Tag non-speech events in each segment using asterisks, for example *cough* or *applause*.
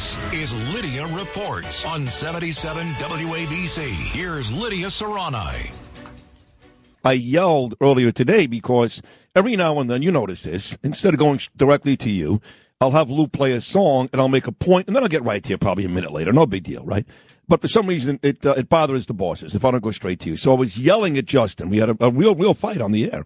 This is Lidia Reports on 77 WABC. Here's Lidia Serrani. I yelled earlier today because every now and then, you notice this, instead of going directly to you, I'll have Lou play a song and I'll make a point and then I'll get right to you probably a minute later. No big deal, right? But for some reason, it uh, it bothers the bosses if I don't go straight to you. So I was yelling at Justin. We had a, a real, real fight on the air.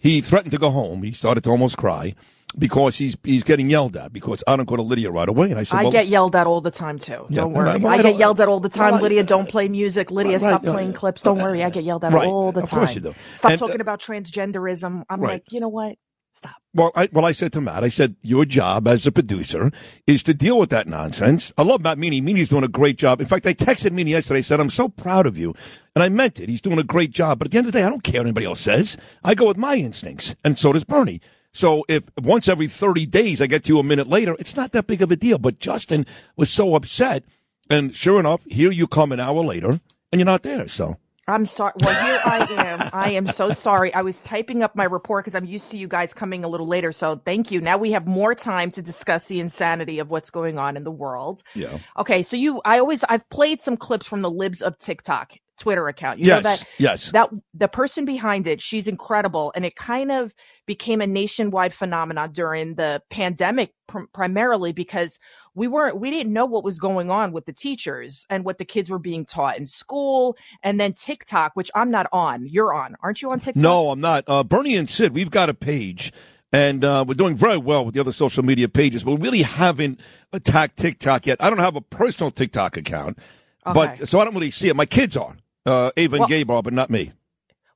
He threatened to go home. He started to almost cry because he's he's getting yelled at because I don't go to Lidia right away. And I said, I well, get yelled at all the time too. Yeah, Don't worry. well, I I, get yelled at all the time. well, Lidia, don't play music. Lidia, Right, stop right, playing clips. Don't worry. I get yelled at all the time. of course you do. Stop And, uh, talking about transgenderism. I'm like, you know what? Stop. Well, I, well, I said to Matt, I said, your job as a producer is to deal with that nonsense. I love Matt Meany. Meany's doing a great job. In fact, I texted Meany yesterday. I said, I'm so proud of you. And I meant it. He's doing a great job. But at the end of the day, I don't care what anybody else says. I go with my instincts. And so does Bernie. So if once every 30 days I get to you a minute later, it's not that big of a deal. But Justin was so upset. And sure enough, here you come an hour later and you're not there. So. I'm sorry. Well, here I am. I am so sorry. I was typing up my report because I'm used to you guys coming a little later. So thank you. Now we have more time to discuss the insanity of what's going on in the world. Yeah. Okay. So you, I always, I've played some clips from the Libs of TikTok Twitter account. You Yes, know that? yes. That the person behind it, she's incredible. And it kind of became a nationwide phenomenon during the pandemic, pr- primarily because we weren't, we didn't know what was going on with the teachers and what the kids were being taught in school. And then TikTok, which I'm not on. You're on. Aren't you on TikTok? No, I'm not. Uh, Bernie and Sid, we've got a page, and uh, we're doing very well with the other social media pages, but we really haven't attacked TikTok yet. I don't have a personal TikTok account, but so I don't really see it. My kids are. Uh, Ava and Well- but not me.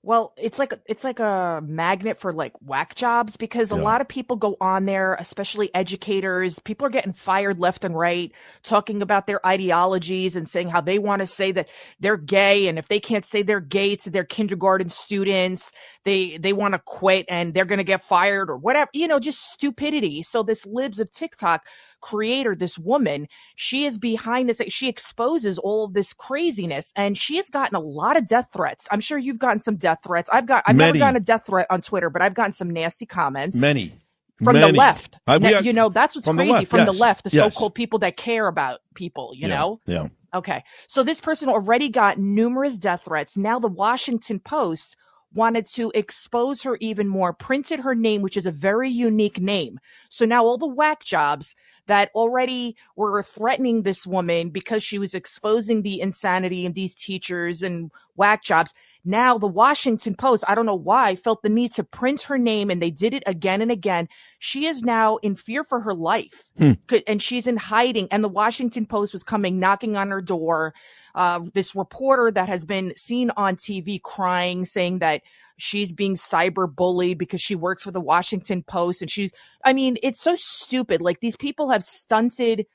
Well, it's like it's like a magnet for like whack jobs because a Yeah. lot of people go on there, especially educators. People are getting fired left and right, talking about their ideologies and saying how they want to say that they're gay, and if they can't say they're gay to their kindergarten students, they they want to quit and they're going to get fired or whatever. You know, just stupidity. So this libs of TikTok creator, this woman, she is behind this. She exposes all of this craziness and she has gotten a lot of death threats. I'm sure you've gotten some death threats. I've got, I've Many. never gotten a death threat on Twitter, but I've gotten some nasty comments Many. from Many. the left. I- Now, are- you know, that's what's from the crazy left, from the left, the yes. so-called people that care about people, you Yeah, know? Yeah. Okay. So this person already got numerous death threats. Now the Washington Post wanted to expose her even more, printed her name, which is a very unique name. So now all the whack jobs that already were threatening this woman because she was exposing the insanity in these teachers and whack jobs. Now the Washington Post, I don't know why, felt the need to print her name and they did it again and again. She is now in fear for her life hmm. Could- and she's in hiding. And the Washington Post was coming knocking on her door. Uh, this reporter that has been seen on TV crying, saying that she's being cyber bullied because she works for the Washington Post. And she's, I mean, it's so stupid. Like these people have stunted.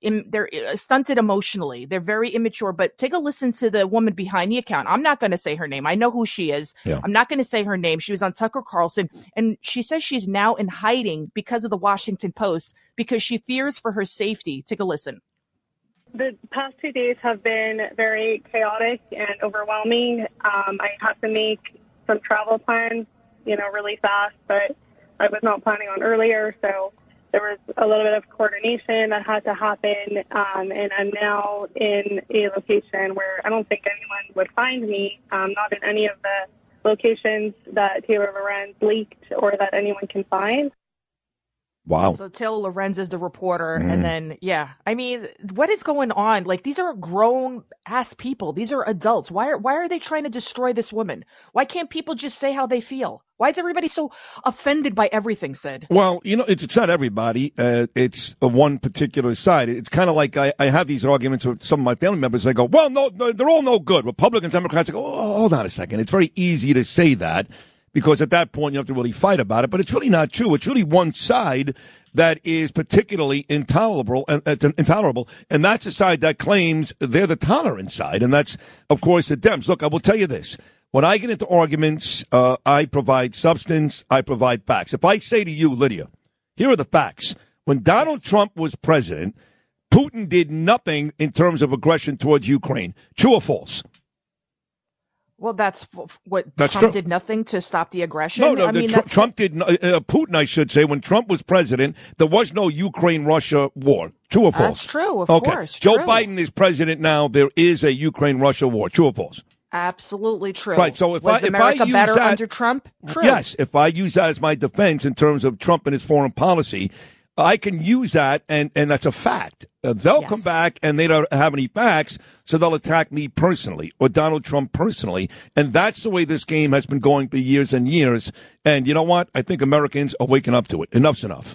In, they're uh, stunted emotionally. They're very immature. But take a listen to the woman behind the account. I'm not going to say her name. I know who she is. Yeah. I'm not going to say her name. She was on Tucker Carlson, and she says she's now in hiding because of the Washington Post because she fears for her safety. Take a listen. The past two days have been very chaotic and overwhelming. Um, I had to make some travel plans, you know, really fast, but I was not planning on earlier. So there was a little bit of coordination that had to happen. Um, and I'm now in a location where I don't think anyone would find me, um, not in any of the locations that Taylor Lorenz leaked or that anyone can find. Wow. So Taylor Lorenz is the reporter, and then yeah, I mean, what is going on? Like these are grown ass people. These are adults. Why are why are they trying to destroy this woman? Why can't people just say how they feel? Why is everybody so offended by everything said? Well, you know, it's, it's not everybody. Uh, it's one particular side. It's kind of like I, I have these arguments with some of my family members. I go, well, no, no, they're all no good. Republicans, Democrats. I go, oh, hold on a second. It's very easy to say that. Because at that point you have to really fight about it. But it's really not true. It's really one side that is particularly intolerable and uh, intolerable, and that's the side that claims they're the tolerant side, and that's of course the Dems. Look, I will tell you this. When I get into arguments, uh, I provide substance, I provide facts. If I say to you, Lidia, here are the facts. When Donald Trump was president, Putin did nothing in terms of aggression towards Ukraine. True or false? Well, that's what That's Trump true. did nothing to stop the aggression. No, no, I the mean, Tr- Trump did. not- Uh, Putin, I should say, when Trump was president, there was no Ukraine-Russia war. True or false? That's true, of okay. course, Joe true. Biden is president now. There is a Ukraine-Russia war. True or false? absolutely true. Right, so if was I- if I use better that- under Trump? True. Yes, if I use that as my defense in terms of Trump and his foreign policy, I can use that, and, and that's a fact. Uh, they'll Yes. come back and they don't have any facts, so they'll attack me personally or Donald Trump personally. And that's the way this game has been going for years and years. And you know what? I think Americans are waking up to it. Enough's enough.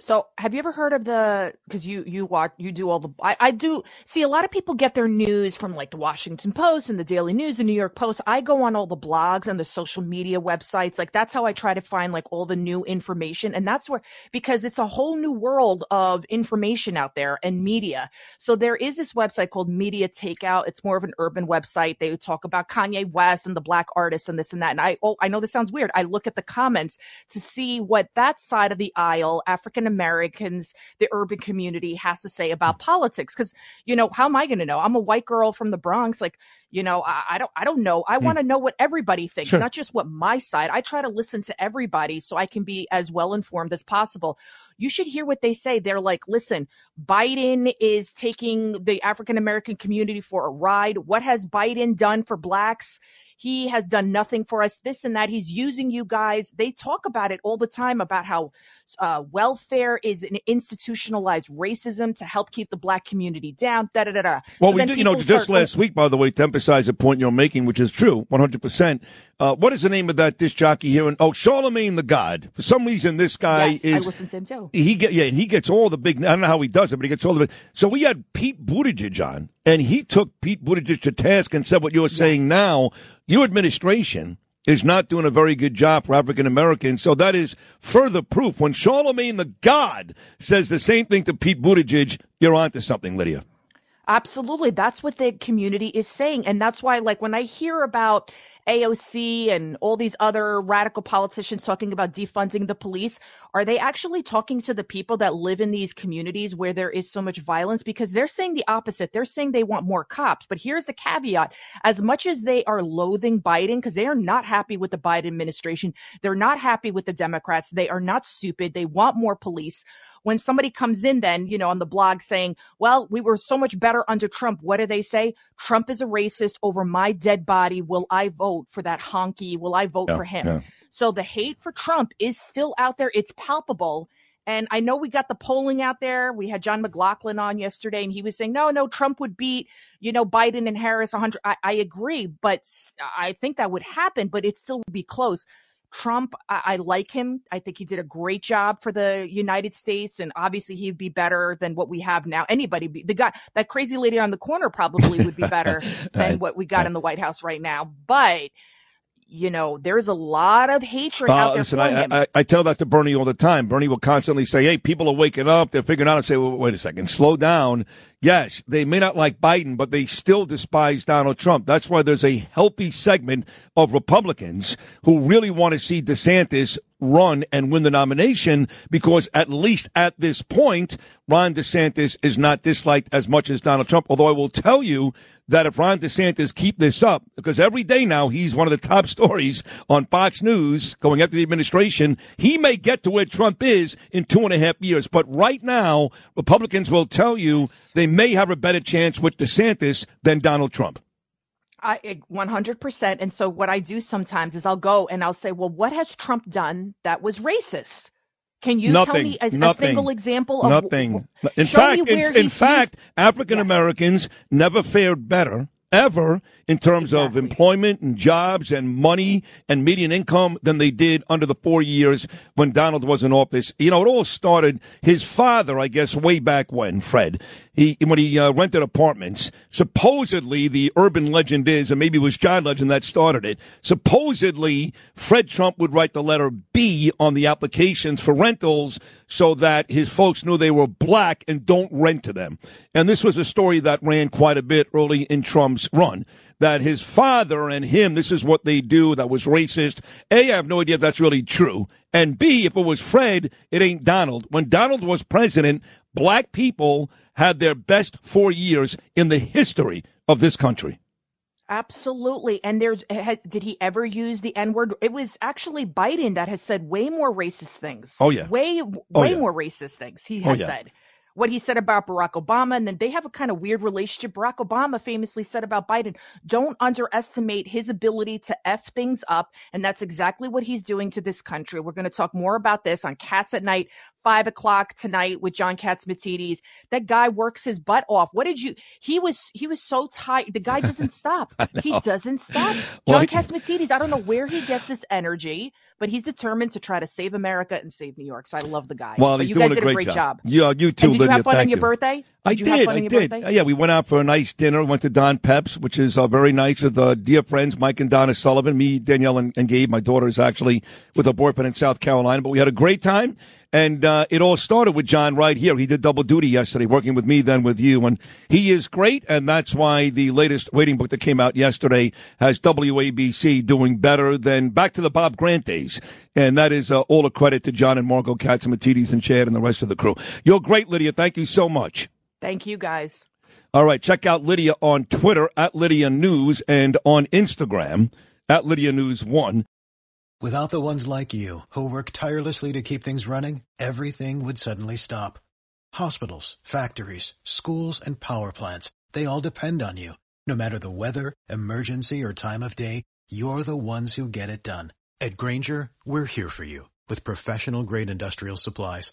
So, have you ever heard of the? Because you you watch you do all the. I, I do see a lot of people get their news from like the Washington Post and the Daily News and New York Post. I go on all the blogs and the social media websites. Like that's how I try to find like all the new information, and that's where because it's a whole new world of information out there and media. So there is this website called Media Takeout. It's more of an urban website. They talk about Kanye West and the black artists and this and that. And I oh I know this sounds weird. I look at the comments to see what that side of the aisle, African Americans, the urban community has to say about politics. Cause, you know, how am I going to know? I'm a white girl from the Bronx. Like, you know, I, I don't, I don't know. I want to know what everybody thinks, Sure. not just what my side. I try to listen to everybody so I can be as well informed as possible. You should hear what they say. They're like, listen, Biden is taking the African American community for a ride. What has Biden done for blacks? He has done nothing for us, this and that. He's using you guys. They talk about it all the time about how uh, welfare is an institutionalized racism to help keep the black community down. Da da da da. Well, So we do, you know, just start- last week, by the way, emphasize the point you're making, which is true, 100%. Uh, what is the name of that disc jockey here? And oh, Charlamagne tha God. For some reason, this guy Yes, I is. listen to him too. He get yeah, and he gets all the big. I don't know how he does it, but he gets all the. big. So we had Pete Buttigieg on, and he took Pete Buttigieg to task and said what you're saying now. Your administration is not doing a very good job for African Americans. So that is further proof. When Charlamagne tha God says the same thing to Pete Buttigieg, you're onto something, Lidia. Absolutely. That's what the community is saying. And that's why, like, when I hear about AOC and all these other radical politicians talking about defunding the police, are they actually talking to the people that live in these communities where there is so much violence? Because they're saying the opposite. They're saying they want more cops. But here's the caveat. As much as they are loathing Biden, because they are not happy with the Biden administration, they're not happy with the Democrats. They are not stupid. They want more police when somebody comes in then, you know, on the blog saying, well, we were so much better under Trump. What do they say? Trump is a racist over my dead body. Will I vote for that honky? Will I vote Yeah, for him? yeah. So the hate for Trump is still out there. It's palpable. And I know we got the polling out there. We had John McLaughlin on yesterday and he was saying, no, no, Trump would beat, you know, Biden and Harris 100. I, I agree, but I think that would happen, but it still would be close. Trump, I, I like him. I think he did a great job for the United States, and obviously he'd be better than what we have now. Anybody, be, the guy, that crazy lady on the corner, probably would be better *laughs* than what we got in the White House right now. But you know, there's a lot of hatred Uh, out there listen, for I, him. I, I tell that to Bernie all the time. Bernie will constantly say, "Hey, people are waking up. They're figuring out." I say, well, "Wait a second, slow down." Yes, they may not like Biden, but they still despise Donald Trump. That's why there's a healthy segment of Republicans who really want to see DeSantis run and win the nomination because at least at this point, Ron DeSantis is not disliked as much as Donald Trump. Although I will tell you that if Ron DeSantis keep this up, because every day now he's one of the top *laughs* stories on Fox News going after the administration, he may get to where Trump is in two and a half years. But right now, Republicans will tell you they may have a better chance with DeSantis than Donald Trump. I 100%. And so what I do sometimes is I'll go and I'll say, well, what has Trump done that was racist? Can you tell me a, a single example of Nothing. In fact, in, in fact, African Americans never fared better ever in terms of employment and jobs and money and median income than they did under the four years when Donald was in office. You know, it all started, his father, I guess, way back when, Fred, he, when he uh, rented apartments, supposedly the urban legend is, and maybe it was John Legend that started it, supposedly Fred Trump would write the letter B on the applications for rentals so that his folks knew they were black and don't rent to them. And this was a story that ran quite a bit early in Trump's run. That his father and him, this is what they do that was racist. A, I have no idea if that's really true. And B, if it was Fred, it ain't Donald. When Donald was president, black people had their best four years in the history of this country. Absolutely. And there's, has, did he ever use the N word? It was actually Biden that has said way more racist things. Oh, yeah. Way, Oh, way yeah. more racist things he Oh, has yeah. said. What he said about Barack Obama, and then they have a kind of weird relationship. Barack Obama famously said about Biden, don't underestimate his ability to F things up. And that's exactly what he's doing to this country. We're going to talk more about this on Cats at Night, five o'clock tonight with John Catsimatidis. That guy works his butt off. What did you, he was, he was so tight. The guy doesn't *laughs* stop. he doesn't stop. *laughs* Well, John he- Catsimatidis, I don't know where he gets this energy, but he's determined to try to save America and save New York. So I love the guy. Well, but he's you doing guys a did great, a great job. Yeah, you too, and did Lidia. You have fun Thank on your you. birthday? I Did I did. birthday? Yeah, we went out for a nice dinner. Went to Don Pep's, which is uh, very nice with uh, dear friends Mike and Donna Sullivan. Me, Danielle, and, and Gabe. My daughter is actually with a boyfriend in South Carolina. But we had a great time, and uh, it all started with John right here. He did double duty yesterday, working with me, then with you, and he is great. And that's why the latest waiting book that came out yesterday has WABC doing better than back to the Bob Grant days. And that is uh, all a credit to John and Margo Catsimatidis and Chad and the rest of the crew. You're great, Lidia. Thank you so much. Thank you guys. All right, check out Lidia on Twitter at Lidia News and on Instagram at Lidia News One. Without the ones like you, who work tirelessly to keep things running, everything would suddenly stop. Hospitals, factories, schools, and power plants, they all depend on you. No matter the weather, emergency, or time of day, you're the ones who get it done. At Grainger, we're here for you with professional grade industrial supplies.